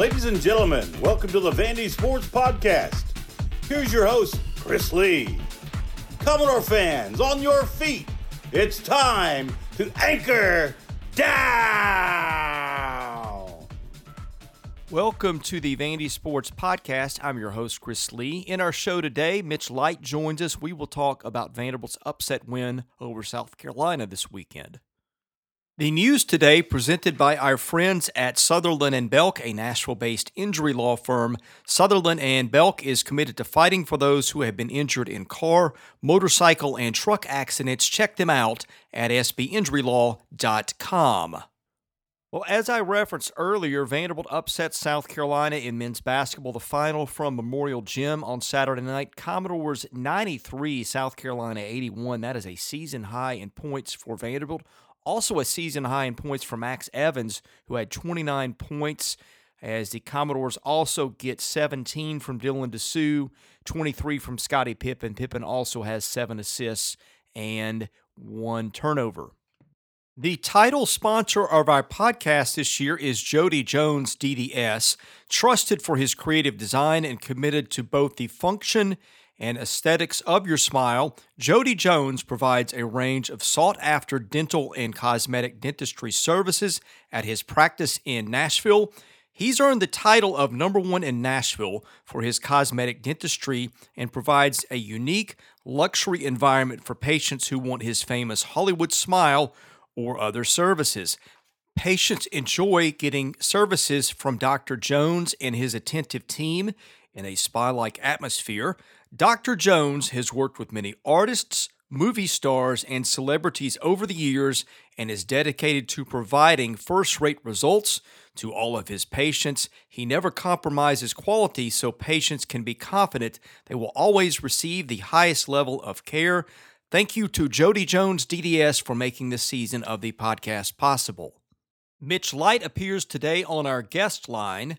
Ladies and gentlemen, welcome to the Vandy Sports Podcast. Here's your host, Chris Lee. Commodore fans, on your feet. It's time to anchor down. Welcome to the Vandy Sports Podcast. I'm your host, Chris Lee. In our show today, Mitch Light joins us. We will talk about Vanderbilt's upset win over South Carolina this weekend. The news today presented by our friends at Sutherland and Belk, a Nashville-based injury law firm. Sutherland and Belk is committed to fighting for those who have been injured in car, motorcycle, and truck accidents. Check them out at sbinjurylaw.com. Well, as I referenced earlier, Vanderbilt upset South Carolina in men's basketball, the final from Memorial Gym on Saturday night. Commodores 93, South Carolina 81. That is a season high in points for Vanderbilt. Also, a season high in points for Max Evans, who had 29 points, as the Commodores also get 17 from Dylan Disu, 23 from Scotty Pippen. Pippen also has seven assists and one turnover. The title sponsor of our podcast this year is Jody Jones DDS, trusted for his creative design and committed to both the function and aesthetics of your smile, Jody Jones provides a range of sought after dental and cosmetic dentistry services at his practice in Nashville. He's earned the title of number one in Nashville for his cosmetic dentistry and provides a unique luxury environment for patients who want his famous Hollywood smile or other services. Patients enjoy getting services from Dr. Jones and his attentive team in a spa like atmosphere. Dr. Jones has worked with many artists, movie stars, and celebrities over the years and is dedicated to providing first rate results to all of his patients. He never compromises quality so patients can be confident they will always receive the highest level of care. Thank you to Jody Jones DDS for making this season of the podcast possible. Mitch Light appears today on our guest line.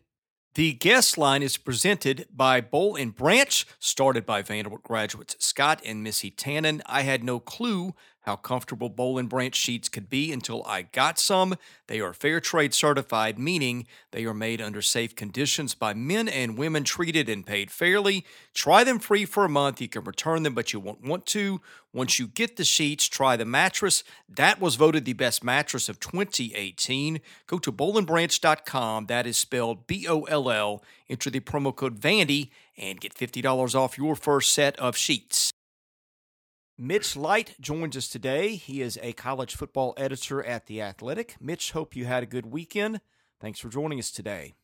The guest line is presented by Boll and Branch, started by Vanderbilt graduates Scott and Missy Tannen. I had no clue how comfortable Boll and Branch sheets could be until I got some. They are fair trade certified, meaning they are made under safe conditions by men and women treated and paid fairly. Try them free for a month. You can return them, but you won't want to. Once you get the sheets, try the mattress. That was voted the best mattress of 2018. Go to bollandbranch.com. That is spelled B O L L. Enter the promo code VANDY and get $50 off your first set of sheets. Mitch Light joins us today. He is a college football editor at The Athletic. Mitch, hope you had a good weekend. Thanks for joining us today.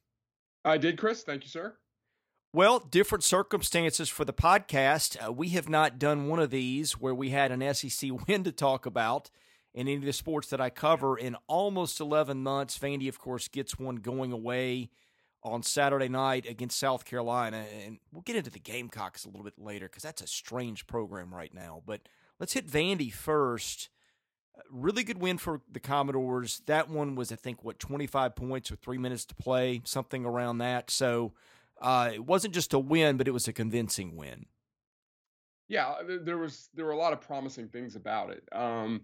I did, Chris. Thank you, sir. Well, different circumstances for the podcast. Uh, we have not done one of these where we had an SEC win to talk about in any of the sports that I cover in almost 11 months. Vandy, of course, gets one going away on Saturday night against South Carolina. And we'll get into the Gamecocks a little bit later because that's a strange program right now. But let's hit Vandy first. Really good win for the Commodores. That one was, I think, what, 25 points with three minutes to play, something around that. So uh, it wasn't just a win, but it was a convincing win. Yeah, there was there were a lot of promising things about it. Um,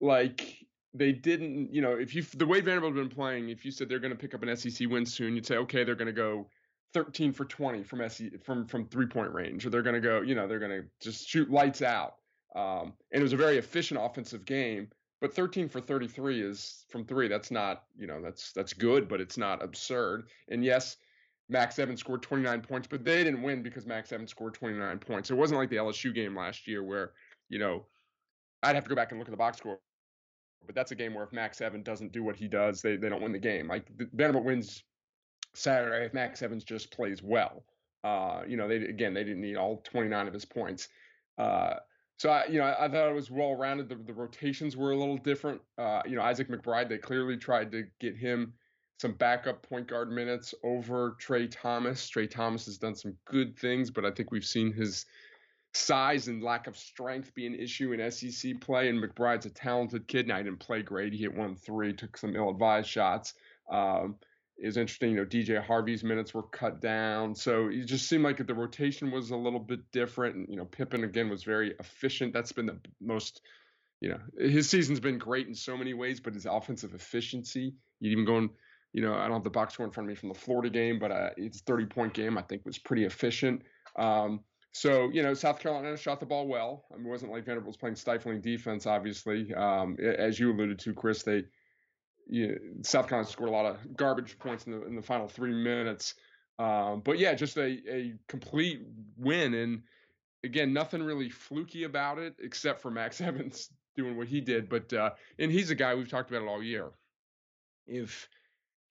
like they didn't, you know, if you the way Vanderbilt had been playing, if you said they're going to pick up an SEC win soon, you'd say, okay, they're going to go 13 for 20 from SE from from three point range, or they're going to go, you know, they're going to just shoot lights out. Um, and it was a very efficient offensive game. But 13 for 33 is from three. That's not, you know, that's that's good, but it's not absurd. And yes, Max Evans scored 29 points, but they didn't win because Max Evans scored 29 points. It wasn't like the LSU game last year where, you know, I'd have to go back and look at the box score but that's a game where if Max Evans doesn't do what he does, they, they don't win the game. Like Vanderbilt wins Saturday if Max Evans just plays well. Uh, you know, they again they didn't need all 29 of his points. Uh, so I, you know, I, I, thought it was well rounded. The, the, rotations were a little different. Uh, you know, Isaac McBride, they clearly tried to get him some backup point guard minutes over Trey Thomas. Trey Thomas has done some good things, but I think we've seen his size and lack of strength be an issue in SEC play. And McBride's a talented kid. Now, he didn't play great. He hit one three, took some ill advised shots. Um, interesting, you know, DJ Harvey's minutes were cut down. So it just seemed like the rotation was a little bit different. And, you know, Pippen, again, was very efficient. That's been the most, you know, his season's been great in so many ways, but his offensive efficiency, you even going, you know, I don't have the box score in front of me from the Florida game, but uh, it's 30 point game. I think was pretty efficient. Um, so you know, South Carolina shot the ball well. I mean, it wasn't like Vanderbilt was playing stifling defense. Obviously, um, as you alluded to, Chris, they you know, South Carolina scored a lot of garbage points in the in the final three minutes. Um, but yeah, just a, a complete win. And again, nothing really fluky about it except for Max Evans doing what he did. But uh, and he's a guy we've talked about it all year. If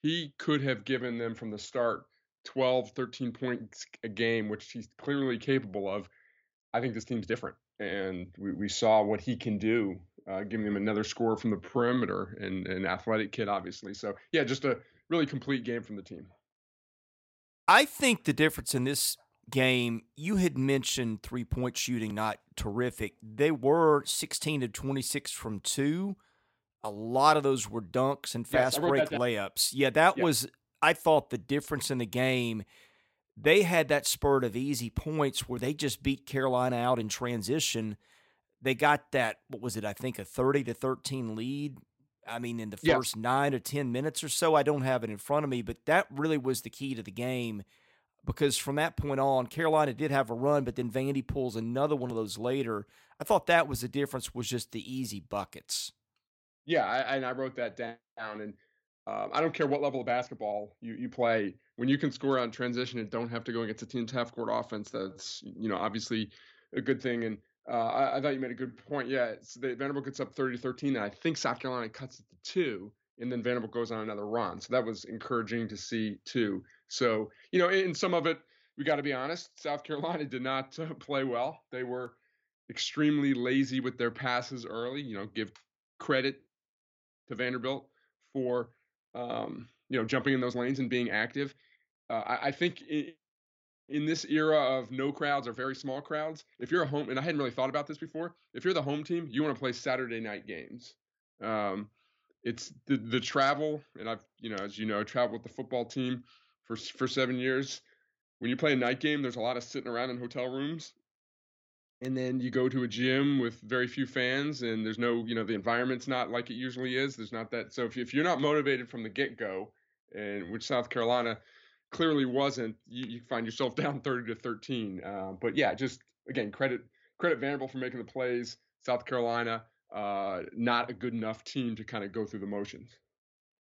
he could have given them from the start 12, 13 points a game, which he's clearly capable of, I think this team's different. And we, we saw what he can do, uh, giving them another score from the perimeter and an athletic kid, obviously. So, yeah, just a really complete game from the team. I think the difference in this game, you had mentioned three point shooting not terrific. They were 16 to 26 from two. A lot of those were dunks and fast yes, break layups. Yeah, that was, I thought, the difference in the game. They had that spurt of easy points where they just beat Carolina out in transition. They got that, what was it, I think, a 30 to 13 lead I mean, in the first yeah. nine or 10 minutes or so. I don't have it in front of me, but that really was the key to the game because from that point on, Carolina did have a run, but then Vandy pulls another one of those later. I thought that was the difference was just the easy buckets. Yeah, I, and I wrote that down. And um, I don't care what level of basketball you, you play. When you can score on transition and don't have to go against a team's half court offense, that's you know obviously a good thing. And uh, I, I, thought you made a good point. Yeah, the, Vanderbilt gets up 30 13, and I think South Carolina cuts it to two, and then Vanderbilt goes on another run. So that was encouraging to see, too. So, you know, in, in some of it, we got to be honest, South Carolina did not uh, play well. They were extremely lazy with their passes early. You know, give credit to Vanderbilt for, um, you know, jumping in those lanes and being active. Uh, I, I, think in this era of no crowds or very small crowds, if you're a home, and I hadn't really thought about this before, if you're the home team, you want to play Saturday night games. Um, it's the the travel, and I've you know as you know traveled with the football team for for seven years. When you play a night game, there's a lot of sitting around in hotel rooms, and then you go to a gym with very few fans, and there's no you know the environment's not like it usually is. There's not that. So if if you're not motivated from the get go, and which South Carolina clearly wasn't, you, you find yourself down 30 to 13. Uh, but yeah, just again, credit credit Vanderbilt for making the plays. South Carolina, uh, not a good enough team to kind of go through the motions.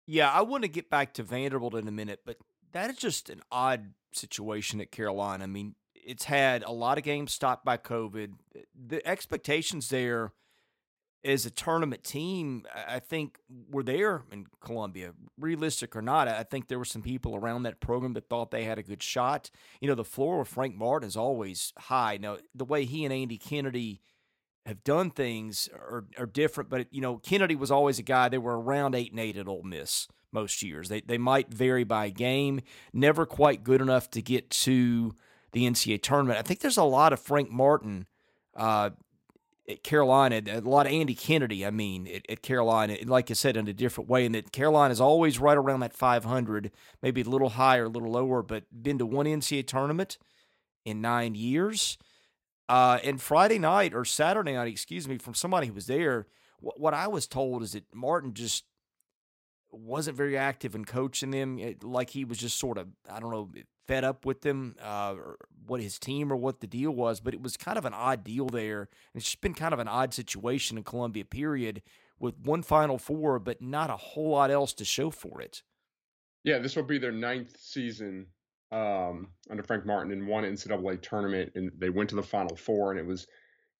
Yeah, I want to get back to Vanderbilt in a minute, but that is just an odd situation at Carolina. I mean, it's had a lot of games stopped by COVID. The expectations there as a tournament team, I think were there in Columbia, realistic or not. I think there were some people around that program that thought they had a good shot. You know, the floor of Frank Martin is always high. Now, the way he and Andy Kennedy have done things are, are different, but you know, Kennedy was always a guy. They were around eight and eight at Ole Miss most years. They they might vary by game, never quite good enough to get to the NCAA tournament. I think there's a lot of Frank Martin uh, at Carolina, a lot of Andy Kennedy, I mean, at, at, Carolina, like I said, in a different way, and that Carolina is always right around that 500, maybe a little higher, a little lower, but been to one NCAA tournament in nine years. Uh, and Friday night or Saturday night, excuse me, from somebody who was there, what, what I was told is that Martin just wasn't very active in coaching them. It, like he was just sort of, I don't know, fed up with them, uh, or what his team or what the deal was. But it was kind of an odd deal there. And It's just been kind of an odd situation in Columbia, period, with one Final Four, but not a whole lot else to show for it. Yeah, this will be their ninth season um, under Frank Martin in one NCAA tournament, and they went to the Final Four, and it was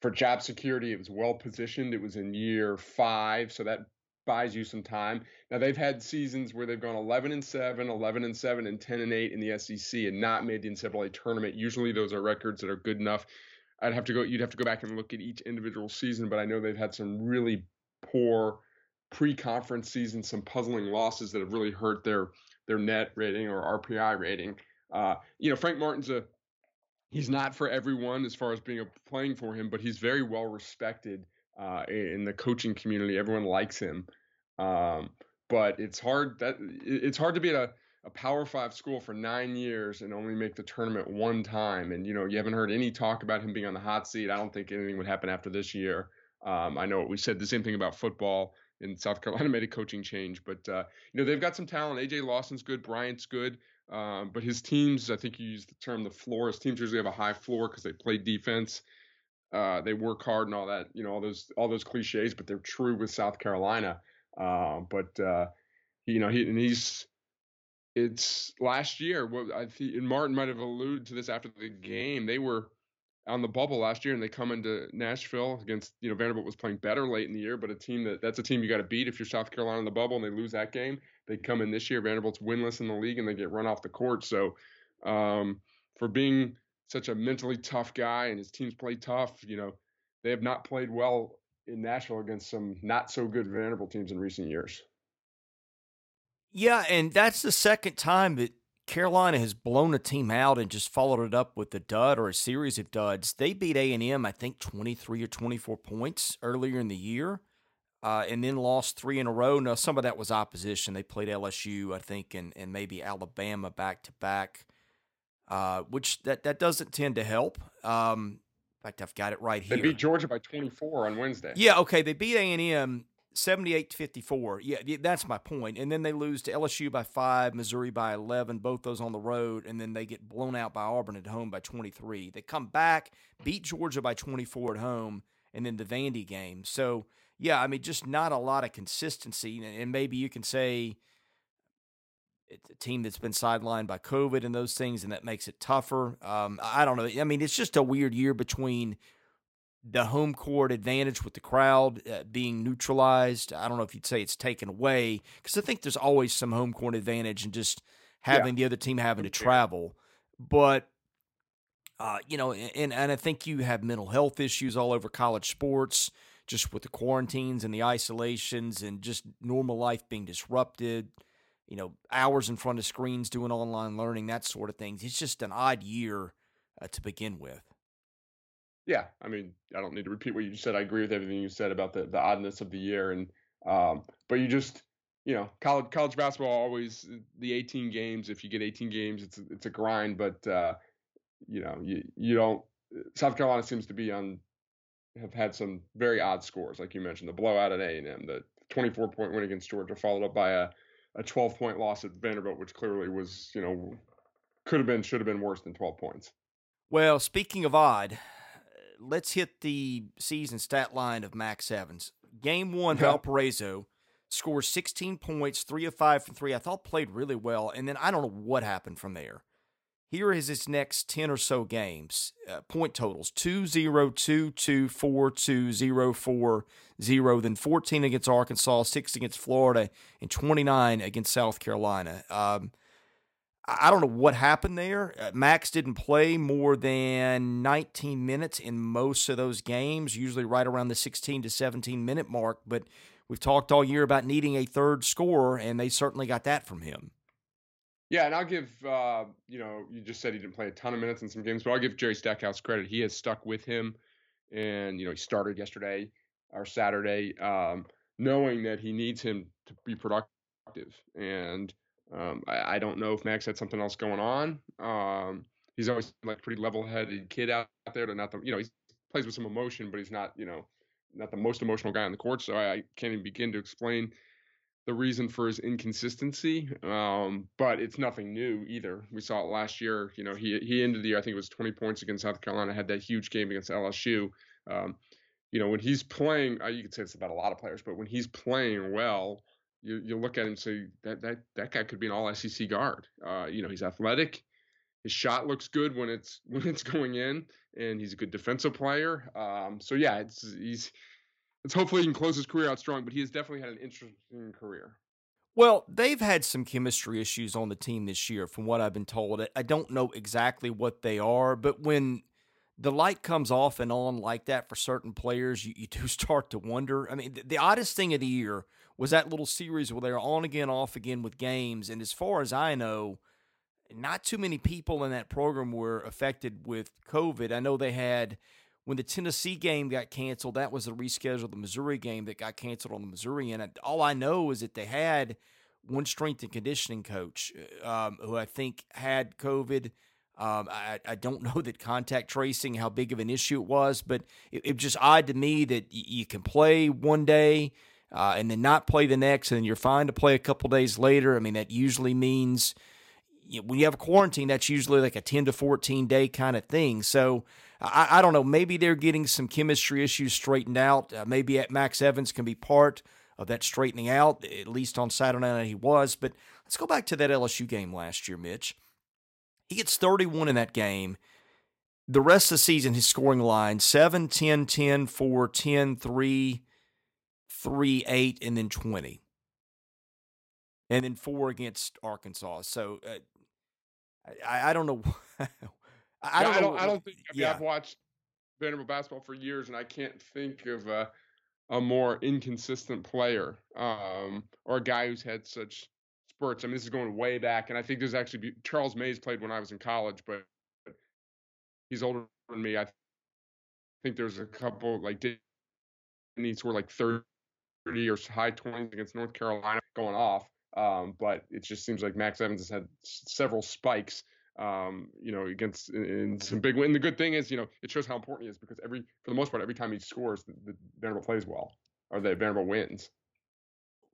for job security. It was well positioned. It was in year five, so that buys you some time. Now they've had seasons where they've gone 11 and 7, 11 and 7, and 10 and 8 in the SEC and not made the NCAA tournament. Usually those are records that are good enough. I'd have to go. You'd have to go back and look at each individual season, but I know they've had some really poor pre-conference seasons, some puzzling losses that have really hurt their their net rating or RPI rating. Uh, you know, Frank Martin's a he's not for everyone as far as being a playing for him, but he's very well respected uh, in the coaching community. Everyone likes him, um, but it's hard that it's hard to be at a, a Power Five school for nine years and only make the tournament one time. And you know you haven't heard any talk about him being on the hot seat. I don't think anything would happen after this year. Um, I know we said the same thing about football. and South Carolina made a coaching change. But uh, you know they've got some talent. AJ Lawson's good, Bryant's good, um, but his teams, I think you used the term the floor. His teams usually have a high floor because they play defense. Uh, they work hard and all that, you know, all those all those cliches, but they're true with South Carolina. Uh, but uh, you know, he and he's it's last year. What I think and Martin might have alluded to this after the game. They were on the bubble last year, and they come into Nashville against you know Vanderbilt was playing better late in the year, but a team that that's a team you got to beat if you're South Carolina in the bubble, and they lose that game. They come in this year, Vanderbilt's winless in the league, and they get run off the court. So um, for being such a mentally tough guy, and his teams play tough, you know they have not played well in Nashville against some not so good Vanderbilt teams in recent years. Yeah, and that's the second time that Carolina has blown a team out and just followed it up with a dud or a series of duds. They beat A and M, I think, twenty three or twenty four points earlier in the year, uh, and then lost three in a row. Now, some of that was opposition. They played LSU, I think, and and maybe Alabama back to back, uh, which that that doesn't tend to help. Um, in fact, I've got it right here. They beat Georgia by 24 on Wednesday. Yeah, okay. They beat A&M 78 to 54. Yeah, that's my point. And then they lose to LSU by 5, Missouri by 11, both those on the road, and then they get blown out by Auburn at home by 23. They come back, beat Georgia by 24 at home, and then the Vandy game. So, yeah, I mean, just not a lot of consistency. And maybe you can say it's a team that's been sidelined by COVID and those things, and that makes it tougher. Um, I don't know. I mean, it's just a weird year between the home court advantage with the crowd uh, being neutralized. I don't know if you'd say it's taken away because I think there's always some home court advantage and just having yeah. the other team having to travel. But uh, you know, and and I think you have mental health issues all over college sports, just with the quarantines and the isolations and just normal life being disrupted you know, hours in front of screens doing online learning, that sort of things. It's just an odd year uh, to begin with. Yeah, I mean, I don't need to repeat what you said. I agree with everything you said about the the oddness of the year, and um, but you just, you know, college college basketball always the 18 games. If you get 18 games, it's it's a grind, but uh, you know, you you don't. South Carolina seems to be on have had some very odd scores, like you mentioned, the blowout at A and M, the 24 point win against Georgia, followed up by a a 12 point loss at Vanderbilt, which clearly was, you know, could have been, should have been worse than 12 points. Well, speaking of odd, let's hit the season stat line of Max Evans. Game one, yeah. Valparaiso scores 16 points, three of five from three. I thought played really well. And then I don't know what happened from there. Here is his next 10 or so games. Uh, point totals 2 0, 2 2, 4 2, 0 4, 0. Then 14 against Arkansas, 6 against Florida, and 29 against South Carolina. Um, I don't know what happened there. Uh, Max didn't play more than 19 minutes in most of those games, usually right around the 16 to 17 minute mark. But we've talked all year about needing a third scorer, and they certainly got that from him. Yeah, and I'll give uh, you know you just said he didn't play a ton of minutes in some games, but I'll give Jerry Stackhouse credit. He has stuck with him, and you know he started yesterday or Saturday, um, knowing that he needs him to be productive. And um, I, I, don't know if Max had something else going on. Um, he's always like pretty level-headed kid out there. To not the you know he plays with some emotion, but he's not you know not the most emotional guy on the court. So I, I can't even begin to explain the reason for his inconsistency. Um, but it's nothing new either. We saw it last year. You know, he he ended the year, I think it was 20 points against South Carolina, had that huge game against LSU. Um, you know, when he's playing, uh, you could say it's about a lot of players, but when he's playing well, you you look at him and say that that that guy could be an all SEC guard. Uh, you know, he's athletic. His shot looks good when it's when it's going in, and he's a good defensive player. Um, so yeah, it's he's it's hopefully he can close his career out strong, but he has definitely had an interesting career. Well, they've had some chemistry issues on the team this year, from what I've been told. I don't know exactly what they are, but when the light comes off and on like that for certain players, you, you do start to wonder. I mean, the, the oddest thing of the year was that little series where they were on again, off again with games. And as far as I know, not too many people in that program were affected with COVID. I know they had when the Tennessee game got canceled, that was a reschedule the Missouri game that got canceled on the Missouri. And all I know is that they had one strength and conditioning coach uh, um, who I think had COVID. Um, I, I, don't know that contact tracing, how big of an issue it was, but it, it just odd to me that y- you can play one day uh, and then not play the next, and you're fine to play a couple days later. I mean, that usually means you know, when you have a quarantine, that's usually like a 10 to 14 day kind of thing. So I, I don't know. Maybe they're getting some chemistry issues straightened out. Uh, maybe Max Evans can be part of that straightening out. At least on Saturday night, he was. But let's go back to that LSU game last year, Mitch. He gets 31 in that game. The rest of the season, his scoring line 7, 10, 10, 4, 10, 3, 3, 8, and then 20. And then four against Arkansas. So uh, I, I, don't know. I, don't, yeah, I don't, I don't think. I mean, yeah. I've watched Vanderbilt basketball for years, and I can't think of a, a more inconsistent player um, or a guy who's had such spurts. I mean, this is going way back, and I think there's actually Charles Mays played when I was in college, but he's older than me. I think there's a couple like Denny's were like 30 or high 20s against North Carolina going off. Um, but it just seems like Max Evans has had several spikes, um, you know, against in, some big win. And the good thing is, you know, it shows how important he is because every, for the most part, every time he scores, the, the Vanderbilt plays well or the Vanderbilt wins.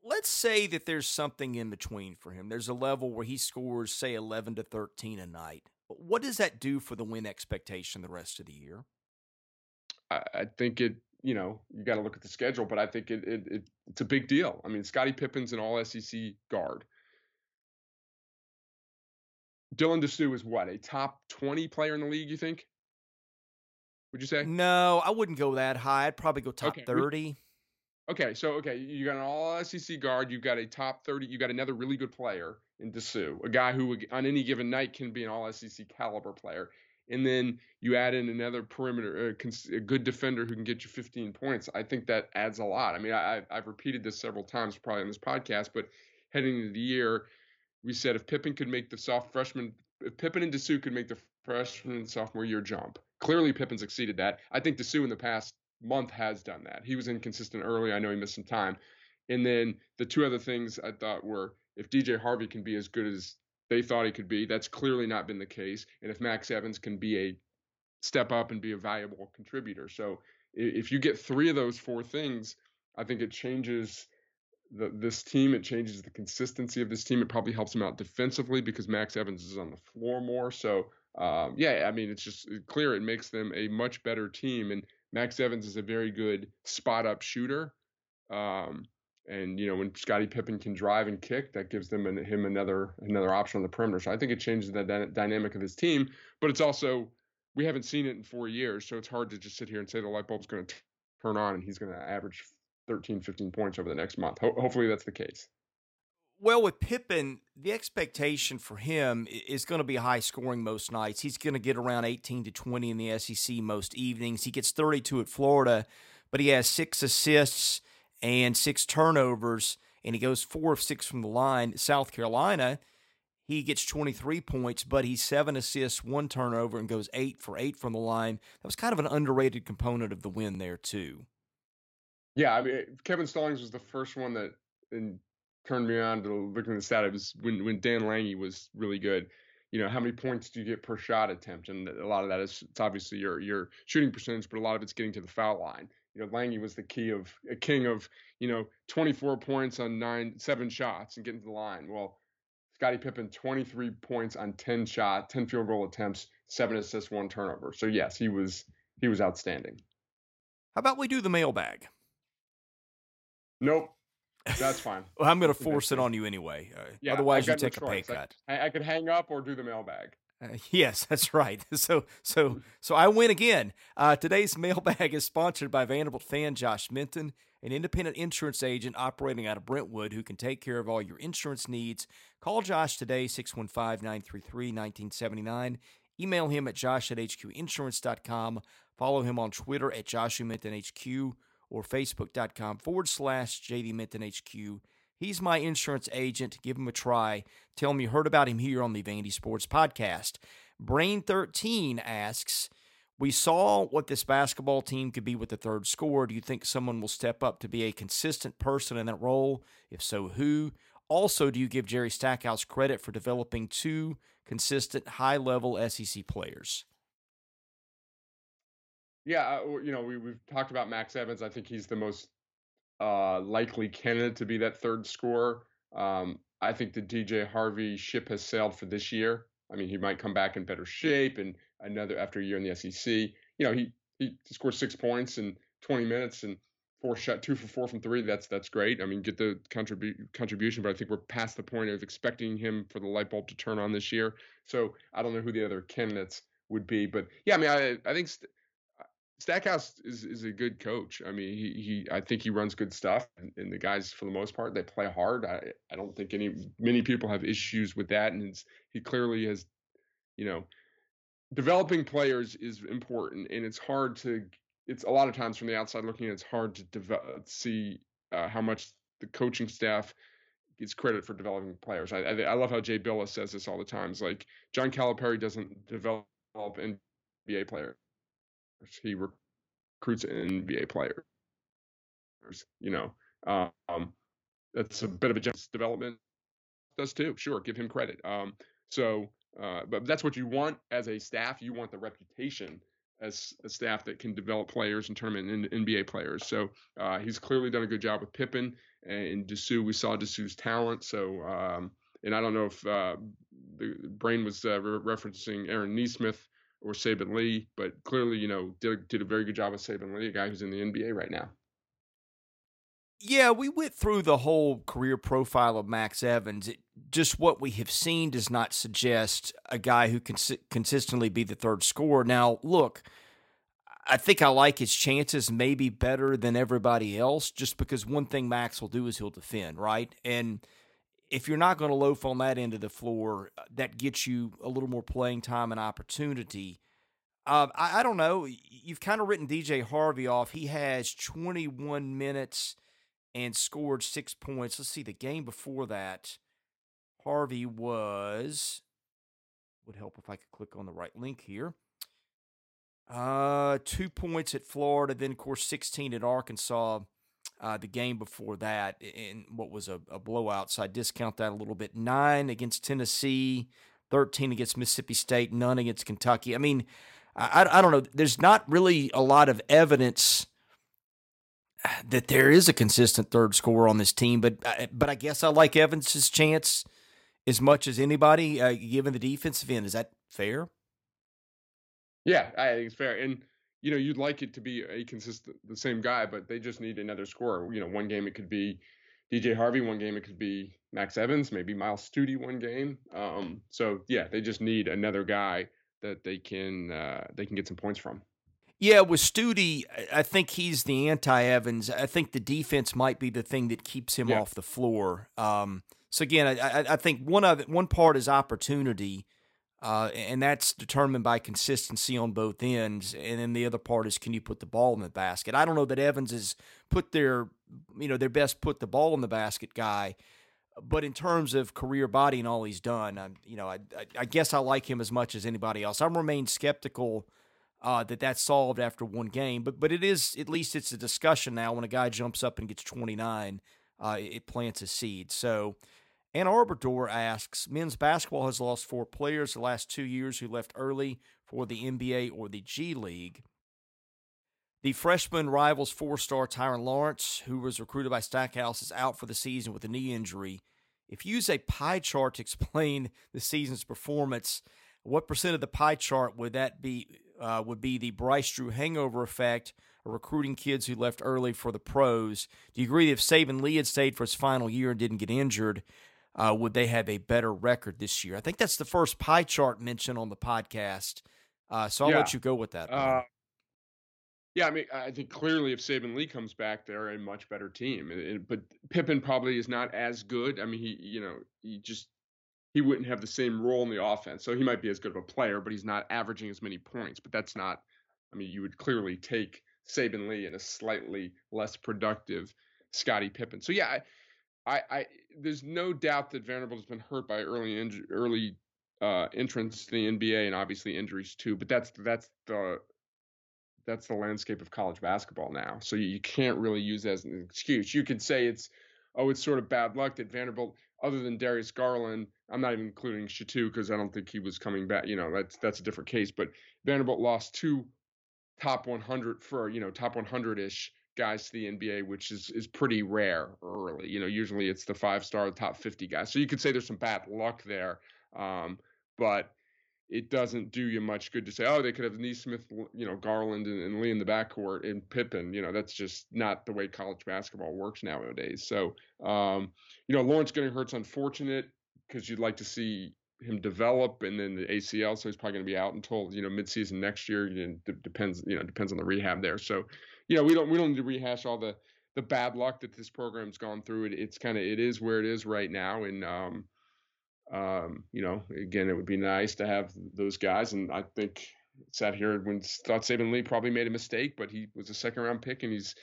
Let's say that there's something in between for him. There's a level where he scores, say, 11 to 13 a night. What does that do for the win expectation the rest of the year? I, I think it you know, you got to look at the schedule, but I think it, it, it it's a big deal. I mean, Scotty Pippen's an all SEC guard. Dylan Disu is what, a top 20 player in the league, you think? Would you say? No, I wouldn't go that high. I'd probably go top okay. 30. Okay, so okay, you got an all SEC guard, you've got a top 30, you got another really good player in Disu, a guy who on any given night can be an all SEC caliber player and then you add in another perimeter, uh, a good defender who can get you 15 points, I think that adds a lot. I mean, I, I've repeated this several times probably on this podcast, but heading into the year, we said if Pippen could make the soft freshman, if Pippen and Disu could make the freshman and sophomore year jump, clearly Pippen's exceeded that. I think Disu in the past month has done that. He was inconsistent early. I know he missed some time. And then the two other things I thought were if DJ Harvey can be as good as they thought he could be. That's clearly not been the case. And if Max Evans can be a step up and be a valuable contributor. So if you get three of those four things, I think it changes the, this team. It changes the consistency of this team. It probably helps them out defensively because Max Evans is on the floor more. So um, yeah, I mean, it's just clear it makes them a much better team. And Max Evans is a very good spot up shooter. Um, and you know when Scotty Pippen can drive and kick, that gives them an, him another another option on the perimeter. So I think it changes the dy- dynamic of his team. But it's also we haven't seen it in four years, so it's hard to just sit here and say the light bulb's going to turn on and he's going to average 13, 15 points over the next month. Ho- hopefully that's the case. Well, with Pippen, the expectation for him is going to be high scoring most nights. He's going to get around 18 to 20 in the SEC most evenings. He gets 32 at Florida, but he has six assists and six turnovers, and he goes four of six from the line. South Carolina, he gets 23 points, but he's seven assists, one turnover, and goes eight for eight from the line. That was kind of an underrated component of the win there, too. Yeah, I mean, Kevin Stallings was the first one that turned me on to looking at the stat. It was when, when Dan Langhi was really good. You know, how many points do you get per shot attempt? And a lot of that is it's obviously your your shooting percentage, but a lot of it's getting to the foul line you know, Langhi was the key of a king of, you know, 24 points on nine, seven shots and getting to the line. Well, Scotty Pippen, 23 points on 10 shot, 10 field goal attempts, seven assists, one turnover. So yes, he was he was outstanding. How about we do the mailbag? Nope. That's fine. well, I'm going to force it on you anyway. Uh, yeah, otherwise, you take a pay cut. I, I could hang up or do the mailbag. Uh, yes, that's right. So, so, so I win again. Uh, today's mailbag is sponsored by Vanderbilt fan Josh Minton, an independent insurance agent operating out of Brentwood who can take care of all your insurance needs. Call Josh today, 615 933 1979. Email him at josh at hqinsurance.com. Follow him on Twitter at Joshua Minton HQ or facebook.com forward slash JD Minton HQ. He's my insurance agent. Give him a try. Tell him you heard about him here on the Vandy Sports Podcast. Brain13 asks, we saw what this basketball team could be with the third score. Do you think someone will step up to be a consistent person in that role? If so, who? Also, do you give Jerry Stackhouse credit for developing two consistent high level SEC players? Yeah, uh, you know, we, we've talked about Max Evans. I think he's the most uh, likely candidate to be that third scorer. Um, I think the DJ Harvey ship has sailed for this year. I mean, he might come back in better shape and another after a year in the SEC. You know, he he scored six points in 20 minutes and four shot two for four from three. That's that's great. I mean, get the contribu- contribution, but I think we're past the point of expecting him for the light bulb to turn on this year. So I don't know who the other candidates would be, but yeah, I mean, I I think St- Stackhouse is is a good coach. I mean, he he I think he runs good stuff, and, and the guys for the most part they play hard. I I don't think any many people have issues with that, and he clearly has, you know. Developing players is important, and it's hard to it's a lot of times from the outside looking in, it's hard to develop, see uh, how much the coaching staff gets credit for developing players. I, I, I love how Jay Bilas says this all the time. It's like John Calipari doesn't develop an NBA players; he recruits NBA players. You know, um, that's a bit of a development. Does too. Sure, give him credit. Um, so, uh, but that's what you want as a staff. You want the reputation as a staff that can develop players and turn them into NBA players. So uh, he's clearly done a good job with Pippen and Disu. We saw Disu's talent. So um, and I don't know if uh, the brain was uh, re- referencing Aaron Nesmith or Saben Lee, but clearly you know did, did a very good job with Saben Lee, a guy who's in the NBA right now. Yeah, we went through the whole career profile of Max Evans. It, just what we have seen does not suggest a guy who can cons- consistently be the third scorer. Now, look, I think I like his chances maybe better than everybody else just because one thing Max will do is he'll defend, right? And if you're not going to loaf on that end of the floor, that gets you a little more playing time and opportunity. Uh, I, I don't know. You've kind of written DJ Harvey off. He has 21 minutes – and scored six points. Let's see, the game before that, Harvey was. Would help if I could click on the right link here. Uh, two points at Florida, then of course 16 at Arkansas. Uh, the game before that, in what was a, a blowout, so I discount that a little bit. Nine against Tennessee, 13 against Mississippi State, none against Kentucky. I mean, I, I don't know. There's not really a lot of evidence that there is a consistent third scorer on this team, but uh, but I guess I like Evans's chance as much as anybody, uh, given the defensive end. Is that fair? Yeah, I think it's fair. And you know, you'd like it to be a consistent, the same guy, but they just need another scorer. You know, one game it could be DJ Harvey, one game it could be Max Evans, maybe Myles Stute one game. Um, so yeah, they just need another guy that they can uh, they can get some points from. Yeah, with Stute, I think he's the anti Evans. I think the defense might be the thing that keeps him yeah. off the floor. Um, so again, I, I, think one of one part is opportunity, uh, and that's determined by consistency on both ends. And then the other part is can you put the ball in the basket? I don't know that Evans has put their you know their best put the ball in the basket guy, but in terms of career body and all he's done, I, you know, I, I guess I like him as much as anybody else. I'm remain skeptical uh, that that's solved after one game. But but it is at least it's a discussion now. When a guy jumps up and gets 29, uh, it plants a seed. So. Ann Arbor asks, men's basketball has lost four players the last two years who left early for the NBA or the G League. The freshman rivals four-star Tyrin Lawrence, who was recruited by Stackhouse, is out for the season with a knee injury. If you use a pie chart to explain the season's performance, what percent of the pie chart would that be uh, would be the Bryce Drew hangover effect of recruiting kids who left early for the pros. Do you agree that if Saben Lee had stayed for his final year and didn't get injured, uh, would they have a better record this year? I think that's the first pie chart mentioned on the podcast. Uh, so I'll yeah. let you go with that. Uh, yeah, I mean, I think clearly if Saben Lee comes back, they're a much better team. It, it, but Pippen probably is not as good. I mean, he, you know, he just he wouldn't have the same role in the offense. So he might be as good of a player, but he's not averaging as many points. But that's not, I mean, you would clearly take Saben Lee and a slightly less productive Scotty Pippen. So yeah, I, I, there's no doubt that Vanderbilt has been hurt by early inju- early uh, entrance to the NBA and obviously injuries too. But that's that's the that's the landscape of college basketball now. So you, you can't really use that as an excuse. You could say it's oh, it's sort of bad luck that Vanderbilt other than Darius Garland, I'm not even including Shittu because I don't think he was coming back. You know, that's that's a different case. But Vanderbilt lost two top 100 for you know top 100 ish guys to the NBA, which is is pretty rare early. You know, usually it's the five star, top 50 guys. So you could say there's some bad luck there, um, but it doesn't do you much good to say, oh, they could have Nesmith, you know, Garland and, and Lee in the backcourt and Pippen. You know, that's just not the way college basketball works nowadays. So, um, you know, Lawrence getting hurt's unfortunate because you'd like to see him develop and then the ACL, so he's probably going to be out until you know midseason next year. Depends, you know, depends on the rehab there. So, you know, we don't we don't need to rehash all the the bad luck that this program's gone through. It, it's kind of it is where it is right now, and um, um, you know, again, it would be nice to have those guys. And I think sat here when thought Saben Lee probably made a mistake, but he was a second round pick, and he's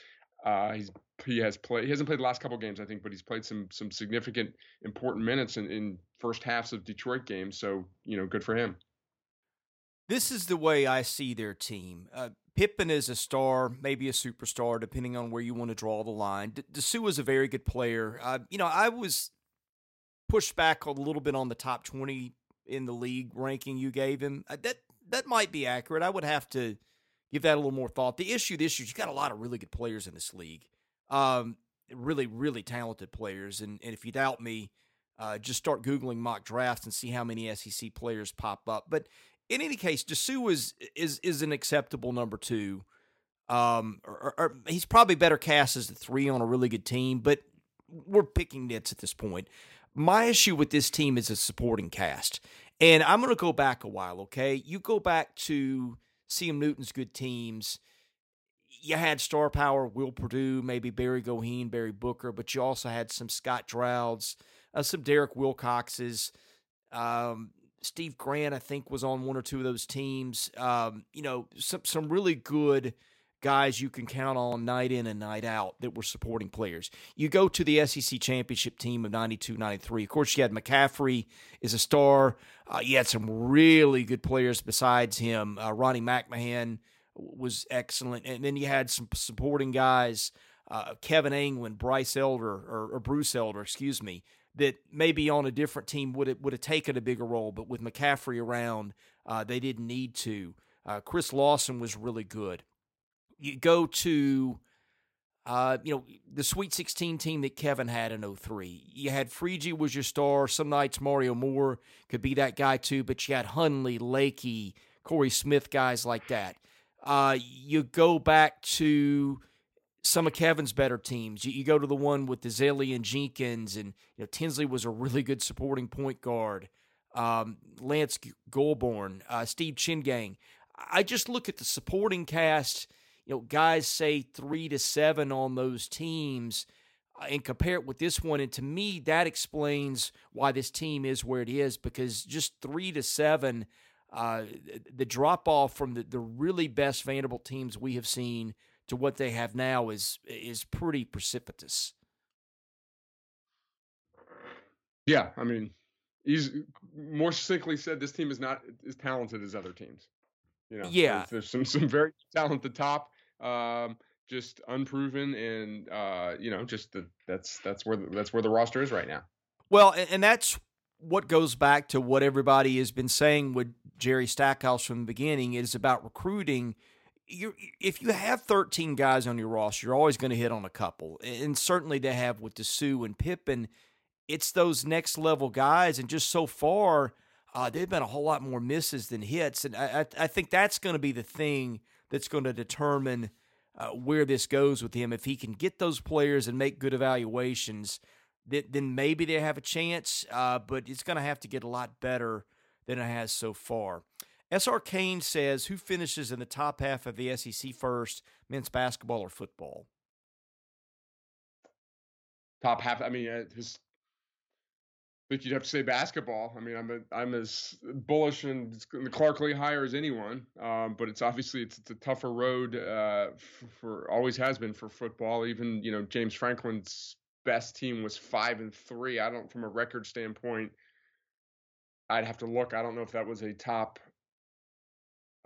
uh, he's he has played. He hasn't played the last couple games, I think, but he's played some some significant important minutes in, in first halves of Detroit games. So you know, good for him. This is the way I see their team. Uh, Pippen is a star, maybe a superstar, depending on where you want to draw the line. D- Disu is a very good player. Uh, you know, I was pushed back a little bit on the top twenty in the league ranking you gave him. Uh, that that might be accurate. I would have to give that a little more thought. The issue this year, you got a lot of really good players in this league. Um, really, really talented players. And, and if you doubt me, uh, just start Googling mock drafts and see how many SEC players pop up. But in any case, Disu is, is, is an acceptable number two. Um, or, or he's probably better cast as the three on a really good team, but we're picking nits at this point. My issue with this team is a supporting cast. And I'm going to go back a while, okay? You go back to CM Newton's good teams. You had star power, Will Perdue, maybe Barry Goheen, Barry Booker, but you also had some Scott Drauds, uh, some Derek Wilcoxes. Um, Steve Grant, I think, was on one or two of those teams. Um, you know, some some really good guys you can count on night in and night out that were supporting players. You go to the SEC championship team of 92 93. Of course, you had McCaffrey as a star. Uh, you had some really good players besides him. Uh, Ronnie McMahon was excellent. And then you had some supporting guys, uh, Kevin Anglin, Bryce Elder, or, or, Bruce Elder, excuse me, that maybe on a different team would have, would have taken a bigger role. But with McCaffrey around, uh, they didn't need to. Uh, Chris Lawson was really good you go to uh, you know, the Sweet 16 team that Kevin had in 03. You had Freije was your star. Some nights Mario Moore could be that guy too, but you had Hunley, Lakey, Corey Smith, guys like that. Uh, you go back to some of Kevin's better teams. You, you go to the one with the Zelly and Jenkins, and you know Tinsley was a really good supporting point guard. Um, Lance Goulbourne, uh, Steve Tchiengang. I just look at the supporting cast you know, guys say three to seven on those teams uh, and compare it with this one. And to me, that explains why this team is where it is because just three to seven, uh, the drop off from the, the really best Vanderbilt teams we have seen to what they have now is is pretty precipitous. Yeah, I mean, he's more succinctly said this team is not as talented as other teams. You know, yeah, there's, there's some some very talent at the top, um, just unproven, and uh, you know, just the, that's that's where the, that's where the roster is right now. Well, and that's what goes back to what everybody has been saying with Jerry Stackhouse from the beginning. is about recruiting. You, if you have 13 guys on your roster, you're always going to hit on a couple, and certainly they have with Disu and Pippen. It's those next level guys, and just so far, uh, there've been a whole lot more misses than hits, and I, I, I think that's going to be the thing that's going to determine uh, where this goes with him. If he can get those players and make good evaluations, that, then maybe they have a chance, uh, but it's going to have to get a lot better than it has so far. SR Kane says, Who finishes in the top half of the SEC first, men's basketball or football? Top half. I mean, uh, his think you'd have to say basketball. I mean, I'm a, I'm as bullish and the Clark Lea hire as anyone, um, but it's obviously it's, it's a tougher road uh, for, for, always has been for football. Even you know James Franklin's best team was five and three. I don't from a record standpoint. I'd have to look. I don't know if that was a top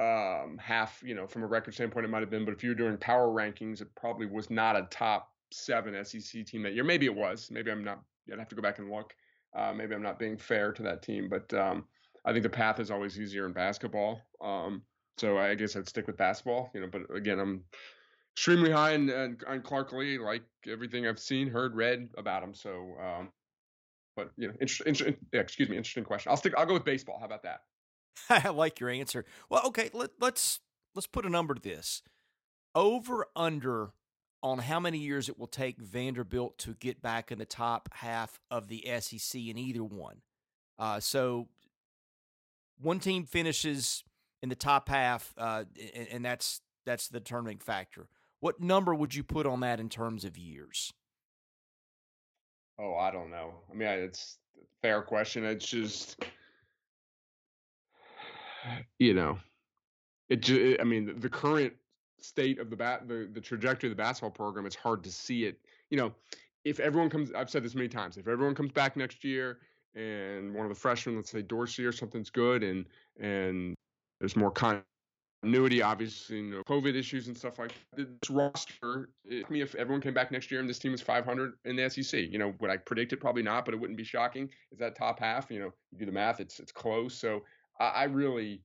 um, half. You know, from a record standpoint, it might have been. But if you were doing power rankings, it probably was not a top seven SEC team that year. Maybe it was. Maybe I'm not. I'd have to go back and look. Uh, maybe I'm not being fair to that team, but um, I think the path is always easier in basketball. Um, so I guess I'd stick with basketball. You know, but again, I'm extremely high on, on, Clark Lea, like everything I've seen, heard, read about him. So, um, but you know, inter- inter- yeah, excuse me, interesting question. I'll stick. I'll go with baseball. How about that? I like your answer. Well, okay, let, let's let's put a number to this. Over under on how many years it will take Vanderbilt to get back in the top half of the SEC in either one. Uh, so one team finishes in the top half, uh, and, and that's that's the determining factor. What number would you put on that in terms of years? Oh, I don't know. I mean, it's fair question. It's just, you know, it. I mean, the current state of the bat, the the trajectory of the basketball program, it's hard to see it. You know, if everyone comes, I've said this many times. If everyone comes back next year and one of the freshmen, let's say Dorsey or something's good, and and there's more continuity, obviously, you know, COVID issues and stuff like. This roster, it, me if everyone came back next year and this team was 500 in the SEC, you know, would I predict it? Probably not, but it wouldn't be shocking. Is that top half? You know, you do the math, it's it's close. So I, I really,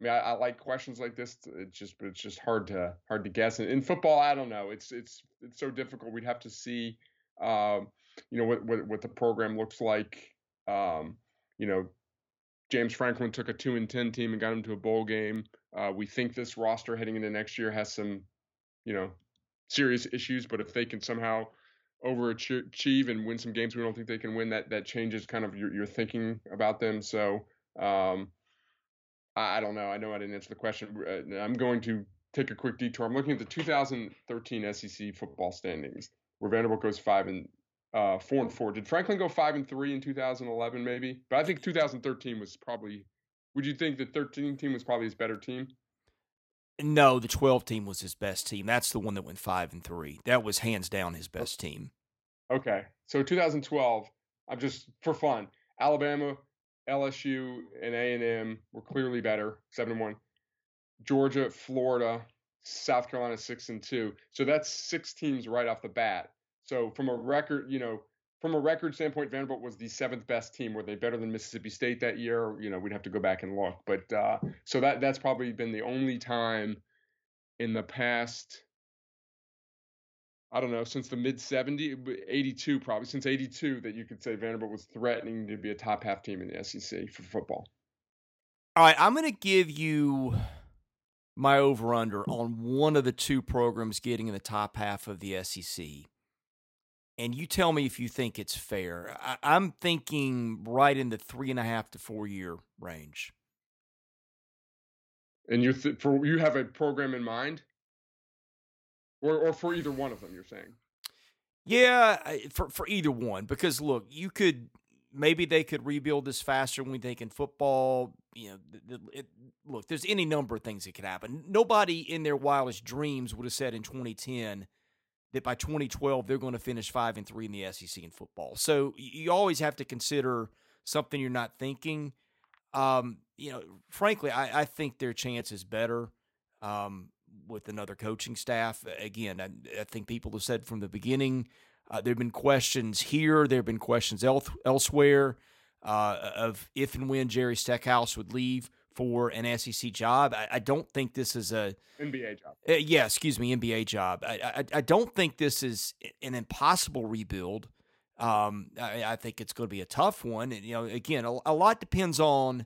I mean, I, I, like questions like this. It's just, it's just hard to hard to guess. And in football, I don't know. It's it's it's so difficult. We'd have to see, um, you know, what what, what the program looks like. Um, you know, James Franklin took a two and ten team and got him to a bowl game. Uh, we think this roster heading into next year has some, you know, serious issues, but if they can somehow overachieve and win some games we don't think they can win, that that changes kind of your, your thinking about them. So um, I, I, don't know. I know I didn't answer the question. Uh, I'm going to take a quick detour. I'm looking at the 2013 SEC football standings, where Vanderbilt goes five and uh, four and four. Did Franklin go five and three in 2011? Maybe, but I think 2013 was probably. Would you think the 13 team was probably his better team? No, the 12 team was his best team. That's the one that went five and three. That was hands down his best team. Okay, so 2012. I'm just for fun. Alabama, LSU, and A and M were clearly better, seven and one. Georgia, Florida, South Carolina, six and two. So that's six teams right off the bat. So from a record, you know, from a record standpoint, Vanderbilt was the seventh best team. Were they better than Mississippi State that year? You know, we'd have to go back and look. But uh, so that that's probably been the only time in the past. I don't know, since the mid 70s, 82 probably, since 82 that you could say Vanderbilt was threatening to be a top half team in the SEC for football. All right, I'm going to give you my over under on one of the two programs getting in the top half of the SEC and you tell me if you think it's fair. I, am thinking right in the three and a half to four year range. And you th- for you have a program in mind, or or for either one of them, you're saying? Yeah, for for either one, because look, you could maybe they could rebuild this faster when we think in football. You know, the, it, look, there's any number of things that could happen. Nobody in their wildest dreams would have said in 2010 that by 2012 they're going to finish five and three in the SEC in football. So you always have to consider something you're not thinking. Um, you know, frankly, I, I, think their chance is better um, with another coaching staff. Again, I, I, think people have said from the beginning uh, there have been questions here, there have been questions el- elsewhere uh, of if and when Jerry Stackhouse would leave for an SEC job. I, I, don't think this is a NBA job. Uh, yeah, excuse me, NBA job. I, I, I don't think this is an impossible rebuild. Um, I, I, think it's going to be a tough one. And, you know, again, a, a lot depends on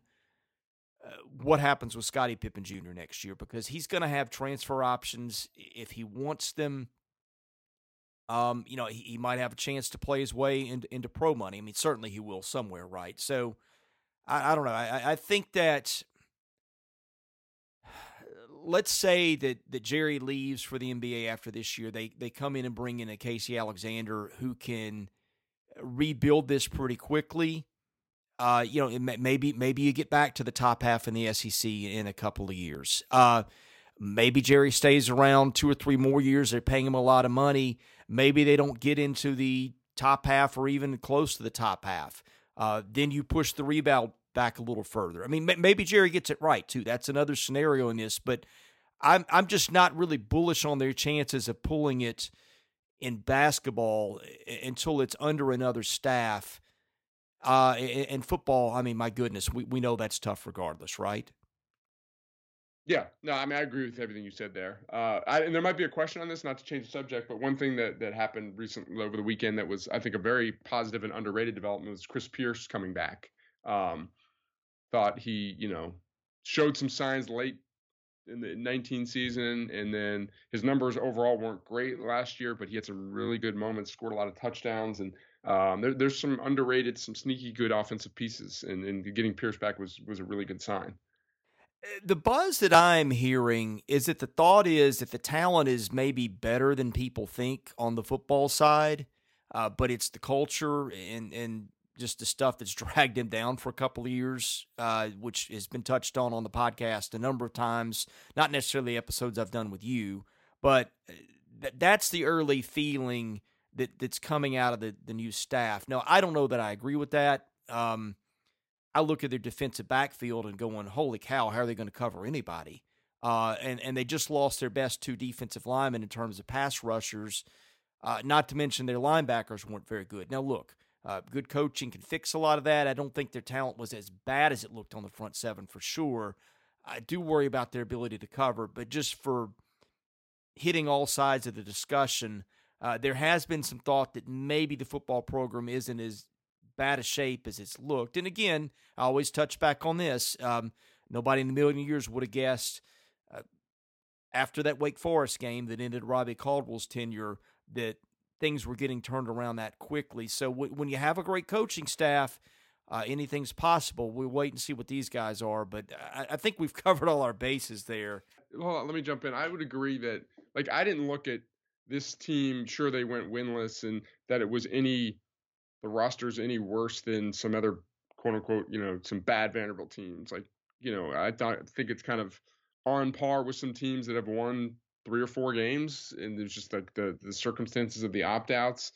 what happens with Scotty Pippen Jr. next year because he's going to have transfer options if he wants them. Um, you know, he, he might have a chance to play his way into, into pro money. I mean, certainly he will somewhere, right? So, I, I don't know. I, I think that let's say that that Jerry leaves for the NBA after this year. They they come in and bring in a Casey Alexander who can rebuild this pretty quickly. Uh, you know, maybe maybe you get back to the top half in the SEC in a couple of years. Uh, maybe Jerry stays around two or three more years. They're paying him a lot of money. Maybe they don't get into the top half or even close to the top half. Uh, then you push the rebound back a little further. I mean, maybe Jerry gets it right too. That's another scenario in this, but I'm I'm just not really bullish on their chances of pulling it in basketball until it's under another staff. Uh, in football, I mean, my goodness, we, we know that's tough regardless, right? Yeah, no, I mean I agree with everything you said there. Uh, I, and there might be a question on this, not to change the subject, but one thing that that happened recently over the weekend that was I think a very positive and underrated development was Chris Pierce coming back. Um, thought he, you know, showed some signs late in the 19 season, and then his numbers overall weren't great last year, but he had some really good moments, scored a lot of touchdowns, and um, there, there's some underrated, some sneaky good offensive pieces, and, and getting Pierce back was was a really good sign. Uh, the buzz that I'm hearing is that the thought is that the talent is maybe better than people think on the football side, uh, but it's the culture and and just the stuff that's dragged him down for a couple of years, uh, which has been touched on on the podcast a number of times. Not necessarily episodes I've done with you, but uh, th- that's the early feeling that that's coming out of the the new staff. Now, I don't know that I agree with that. Um, I look at their defensive backfield and going, "Holy cow! How are they going to cover anybody?" Uh, and and they just lost their best two defensive linemen in terms of pass rushers. Uh, not to mention their linebackers weren't very good. Now, look, uh, good coaching can fix a lot of that. I don't think their talent was as bad as it looked on the front seven for sure. I do worry about their ability to cover, but just for hitting all sides of the discussion, uh, there has been some thought that maybe the football program isn't as bad a shape as it's looked. And again, I always touch back on this. Um, nobody in a million years would have guessed uh, after that Wake Forest game that ended Robbie Caldwell's tenure that things were getting turned around that quickly. So w- when you have a great coaching staff, uh, anything's possible. We'll wait and see what these guys are, but I, I think we've covered all our bases there. Let me jump in. I would agree that, like, I didn't look at this team. Sure, they went winless, and that it was any the roster's any worse than some other quote unquote, you know, some bad Vanderbilt teams. Like, you know, I thought think it's kind of on par with some teams that have won three or four games, and there's just like the the circumstances of the opt outs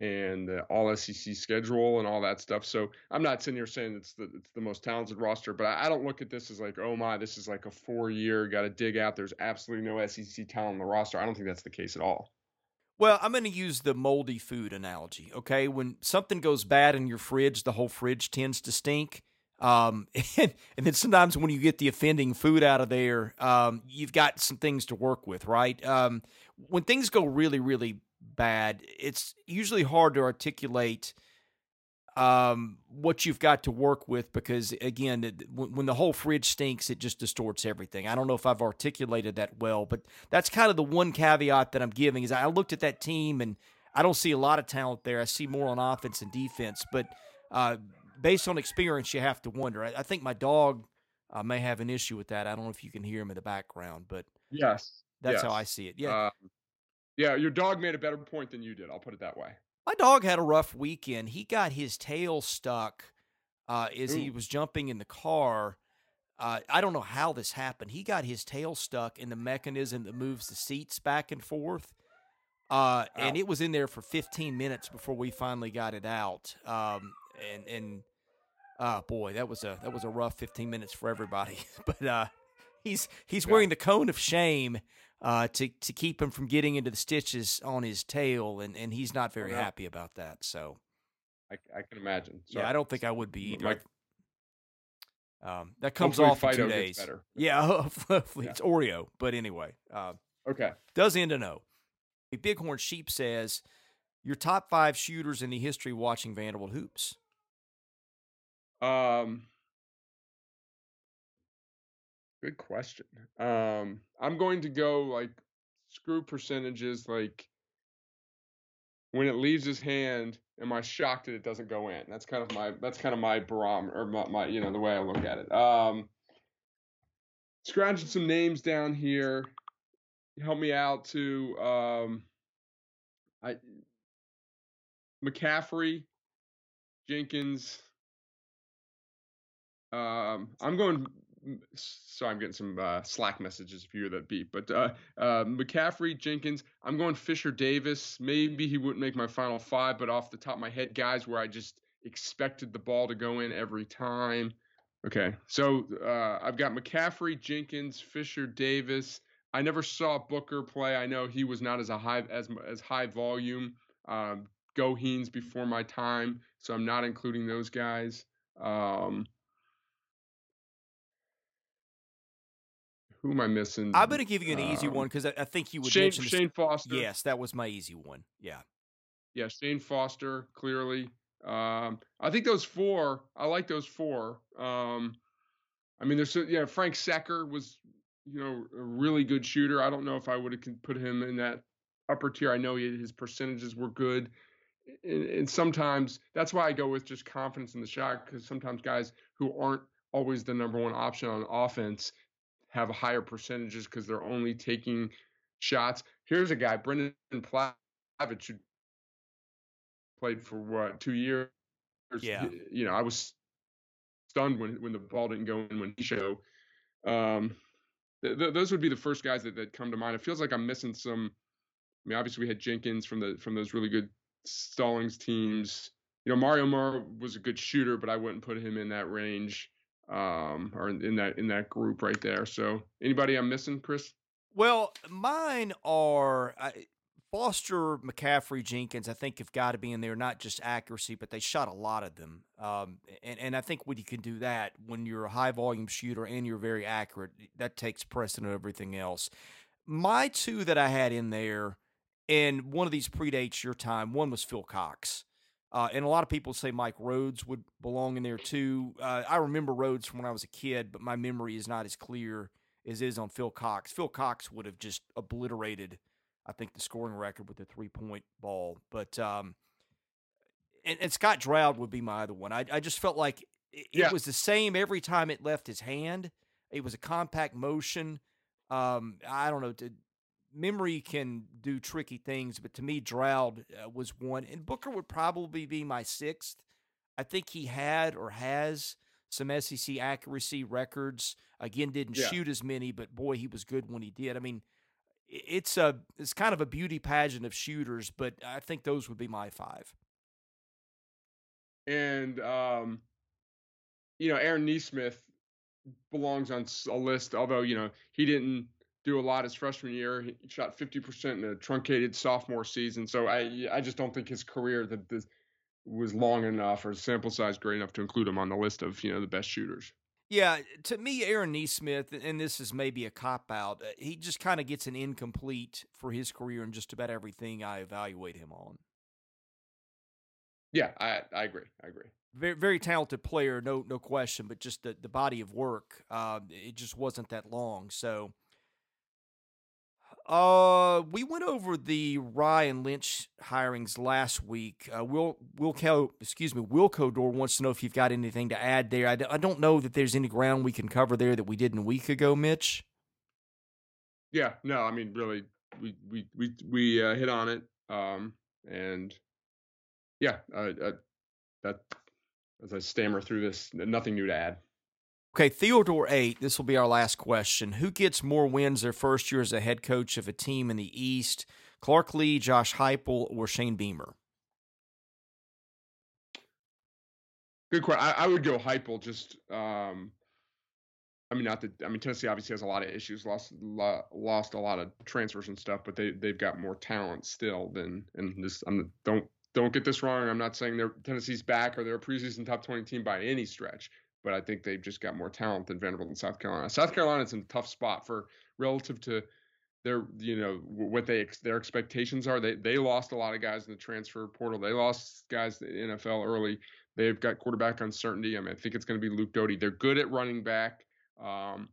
and the all SEC schedule and all that stuff. So I'm not sitting here saying it's the it's the most talented roster, but I, I don't look at this as like, oh my, this is like a four year, got to dig out. There's absolutely no SEC talent on the roster. I don't think that's the case at all. Well, I'm going to use the moldy food analogy. Okay, when something goes bad in your fridge, the whole fridge tends to stink. Um, and, and, then sometimes when you get the offending food out of there, um, you've got some things to work with, right? Um, when things go really, really bad, it's usually hard to articulate um, what you've got to work with because, again, it, when, when the whole fridge stinks, it just distorts everything. I don't know if I've articulated that well, but that's kind of the one caveat that I'm giving is I looked at that team and I don't see a lot of talent there. I see more on offense and defense, but uh, based on experience, you have to wonder. I, I think my dog uh, may have an issue with that. I don't know if you can hear him in the background, but yes, that's yes. how I see it. Yeah, um, yeah. Your dog made a better point than you did. I'll put it that way. My dog had a rough weekend. He got his tail stuck uh, as Ooh. he was jumping in the car. Uh, I don't know how this happened. He got his tail stuck in the mechanism that moves the seats back and forth. Uh, and it was in there for 15 minutes before we finally got it out. Um, and and oh boy, that was a that was a rough 15 minutes for everybody. but uh, he's he's wearing the cone of shame uh, to to keep him from getting into the stitches on his tail, and and he's not very happy about that. So, I, I can imagine. So, yeah, I don't think I would be either. um, that comes off in two days. Yeah, hopefully yeah. it's Oreo, but anyway. Uh, okay. Does end a no. Bighorn Sheep says your top five shooters in the history watching Vanderbilt hoops. Um, good question. Um, I'm going to go like screw percentages. Like when it leaves his hand, am I shocked that it doesn't go in? That's kind of my that's kind of my barometer or my, my you know the way I look at it. Um, scratching some names down here. Help me out to um, I McCaffrey, Jenkins, um, I'm going. Sorry, I'm getting some uh, Slack messages if you hear that beep. But uh, uh, McCaffrey, Jenkins, I'm going Fisher Davis. Maybe he wouldn't make my final five, but off the top of my head, guys, where I just expected the ball to go in every time. Okay, so uh, I've got McCaffrey, Jenkins, Fisher Davis. I never saw Booker play. I know he was not as a high as as high volume. Um, Goheen's before my time, so I'm not including those guys. Um, who am I missing? I'm going to give you an easy um, one because I, I, think you would Shane, mention Shane Foster. Yes, that was my easy one. Yeah. Yeah, Shane Foster clearly. Um, I think those four. I like those four. Um, I mean, there's yeah. Frank Seckar was, you know, a really good shooter. I don't know if I would have put him in that upper tier. I know he, his percentages were good, and, and sometimes that's why I go with just confidence in the shot because sometimes guys who aren't always the number one option on offense have higher percentages because they're only taking shots. Here's a guy, Brendan Plavich, who played for what two years. Yeah, you know, I was stunned when when the ball didn't go in when he showed. Um, th- th- those would be the first guys that, that come to mind. It feels like I'm missing some. I mean, obviously we had Jenkins from the from those really good Stallings teams. You know, Mario Mar was a good shooter, but I wouldn't put him in that range um, or in that in that group right there. So, anybody I'm missing, Chris? Well, mine are Foster, McCaffrey, Jenkins. I think have got to be in there. Not just accuracy, but they shot a lot of them. Um, and and I think when you can do that, when you're a high volume shooter and you're very accurate, that takes precedent of everything else. My two that I had in there, and one of these predates your time. One was Phil Cox. Uh, and a lot of people say Mike Rhodes would belong in there too. Uh, I remember Rhodes from when I was a kid, but my memory is not as clear as is on Phil Cox. Phil Cox would have just obliterated, I think, the scoring record with the three point ball. But um, and, and, Scott Draud would be my other one. I, I just felt like it, yeah. it, was the same every time it left his hand. It was a compact motion. Um, I don't know. Memory can do tricky things, but to me, Draud uh, was one, and Booker would probably be my sixth. I think he had or has some SEC accuracy records. Again, didn't yeah. shoot as many, but boy, he was good when he did. I mean, it's a it's kind of a beauty pageant of shooters, but I think those would be my five. And um, you know, Aaron Nesmith belongs on a list, although you know he didn't do a lot his freshman year. He shot 50% in a truncated sophomore season. So I I just don't think his career that this was long enough or sample size great enough to include him on the list of you know the best shooters. Yeah, to me, Aaron Nesmith, and this is maybe a cop out. Uh, he just kind of gets an incomplete for his career in just about everything I evaluate him on. Yeah, I I agree. I agree. Very very talented player, no no question, but just the the body of work, uh, it just wasn't that long. So uh, we went over the Ryan Lynch hirings last week. Uh, Will Wilco, excuse me, Wilco Door wants to know if you've got anything to add there. I, I don't know that there's any ground we can cover there that we didn't a week ago, Mitch. Yeah, no, I mean, really, we we we we uh, hit on it, um, and yeah, uh, uh, that as I stammer through this, nothing new to add. Okay, Theodore 8, this will be our last question. Who gets more wins their first year as a head coach of a team in the East? Clark Lea, Josh Heupel, or Shane Beamer? Good question. I, I would go Heupel. Just, um, I mean, not that I mean Tennessee obviously has a lot of issues, lost lost a lot of transfers and stuff, but they they've got more talent still than. And this, I'm don't don't get this wrong. I'm not saying they're Tennessee's back or they're a preseason top 20 team by any stretch but I think they've just got more talent than Vanderbilt and South Carolina. South Carolina's in a tough spot for relative to their you know what they their expectations are. They they lost a lot of guys in the transfer portal. They lost guys in the NFL early. They've got quarterback uncertainty. I mean, I think it's going to be Luke Doty. They're good at running back. Um,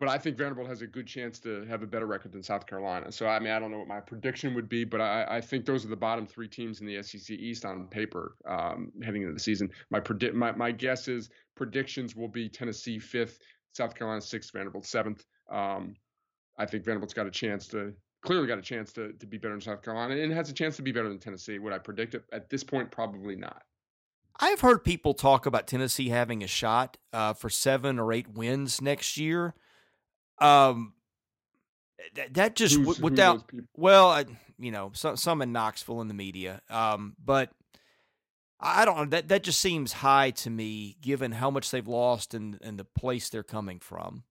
but I think Vanderbilt has a good chance to have a better record than South Carolina. So I mean, I don't know what my prediction would be, but I, I think those are the bottom three teams in the SEC East on paper um, heading into the season. My my, my guess is predictions will be Tennessee fifth, South Carolina sixth, Vanderbilt seventh. Um, I think Vanderbilt's got a chance to clearly got a chance to to be better than South Carolina and has a chance to be better than Tennessee. Would I predict it at this point? Probably not. I've heard people talk about Tennessee having a shot uh, for seven or eight wins next year. Um, that, that just Who's, without well, I, you know, some some in Knoxville in the media. Um, but I don't know that that just seems high to me, given how much they've lost and and the place they're coming from.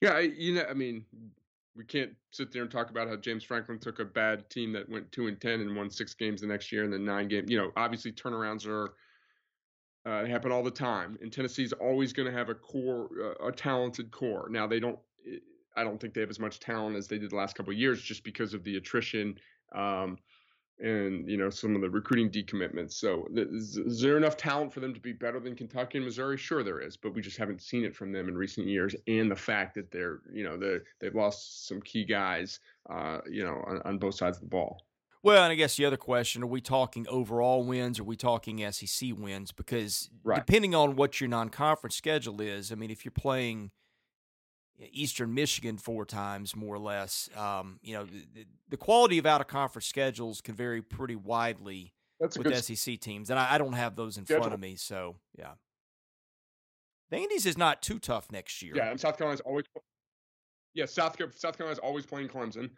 Yeah, I, you know, I mean, we can't sit there and talk about how James Franklin took a bad team that went two and ten and won six games the next year and then nine games. You know, obviously turnarounds are Uh, they happen all the time, and Tennessee's always going to have a core, uh, a talented core. Now they don't. I don't think they have as much talent as they did the last couple of years, just because of the attrition um, and you know some of the recruiting decommitments. So is, is, there enough talent for them to be better than Kentucky and Missouri? Sure, there is, but we just haven't seen it from them in recent years. And the fact that they're you know they they've lost some key guys, uh, you know, on, on both sides of the ball. Well, and I guess the other question: Are we talking overall wins? Or are we talking SEC wins? Because right. depending on what your non-conference schedule is, I mean, if you're playing Eastern Michigan four times, more or less, um, you know, the, the, quality of out-of-conference schedules can vary pretty widely with SEC teams, and I, I, don't have those in schedule. front of me. So, yeah, the Andes is not too tough next year. Yeah, and South Carolina's always, yeah, South South Carolina's always playing Clemson.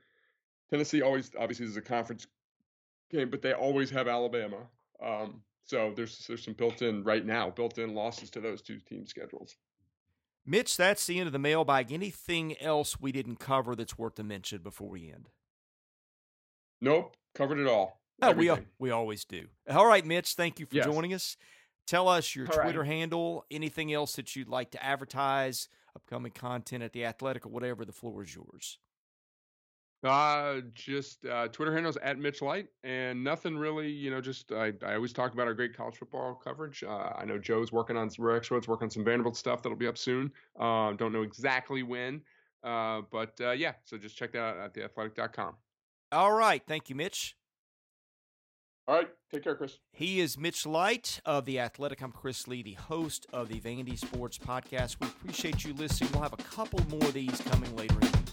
Tennessee always obviously is a conference game, but they always have Alabama. Um, so there's there's some built-in right now, built-in losses to those two team schedules. Mitch, that's the end of the mailbag. Anything else we didn't cover that's worth a mention before we end? Nope, covered it all. Oh, we we always do. All right, Mitch, thank you for yes. joining us. Tell us your all Twitter right. handle, anything else that you'd like to advertise, upcoming content at the Athletic or whatever. The floor is yours. Uh, just uh, Twitter handles at Mitch Light, and nothing really. You know, just I, I always talk about our great college football coverage. Uh, I know Joe's working on some Rexrode's, working on some Vanderbilt stuff that'll be up soon. Uh, don't know exactly when, uh, but uh, yeah. So just check that out at theathletic.com. All right, thank you, Mitch. All right, take care, Chris. He is Mitch Light of The Athletic. I'm Chris Lee, the host of the Vandy Sports Podcast. We appreciate you listening. We'll have a couple more of these coming later in the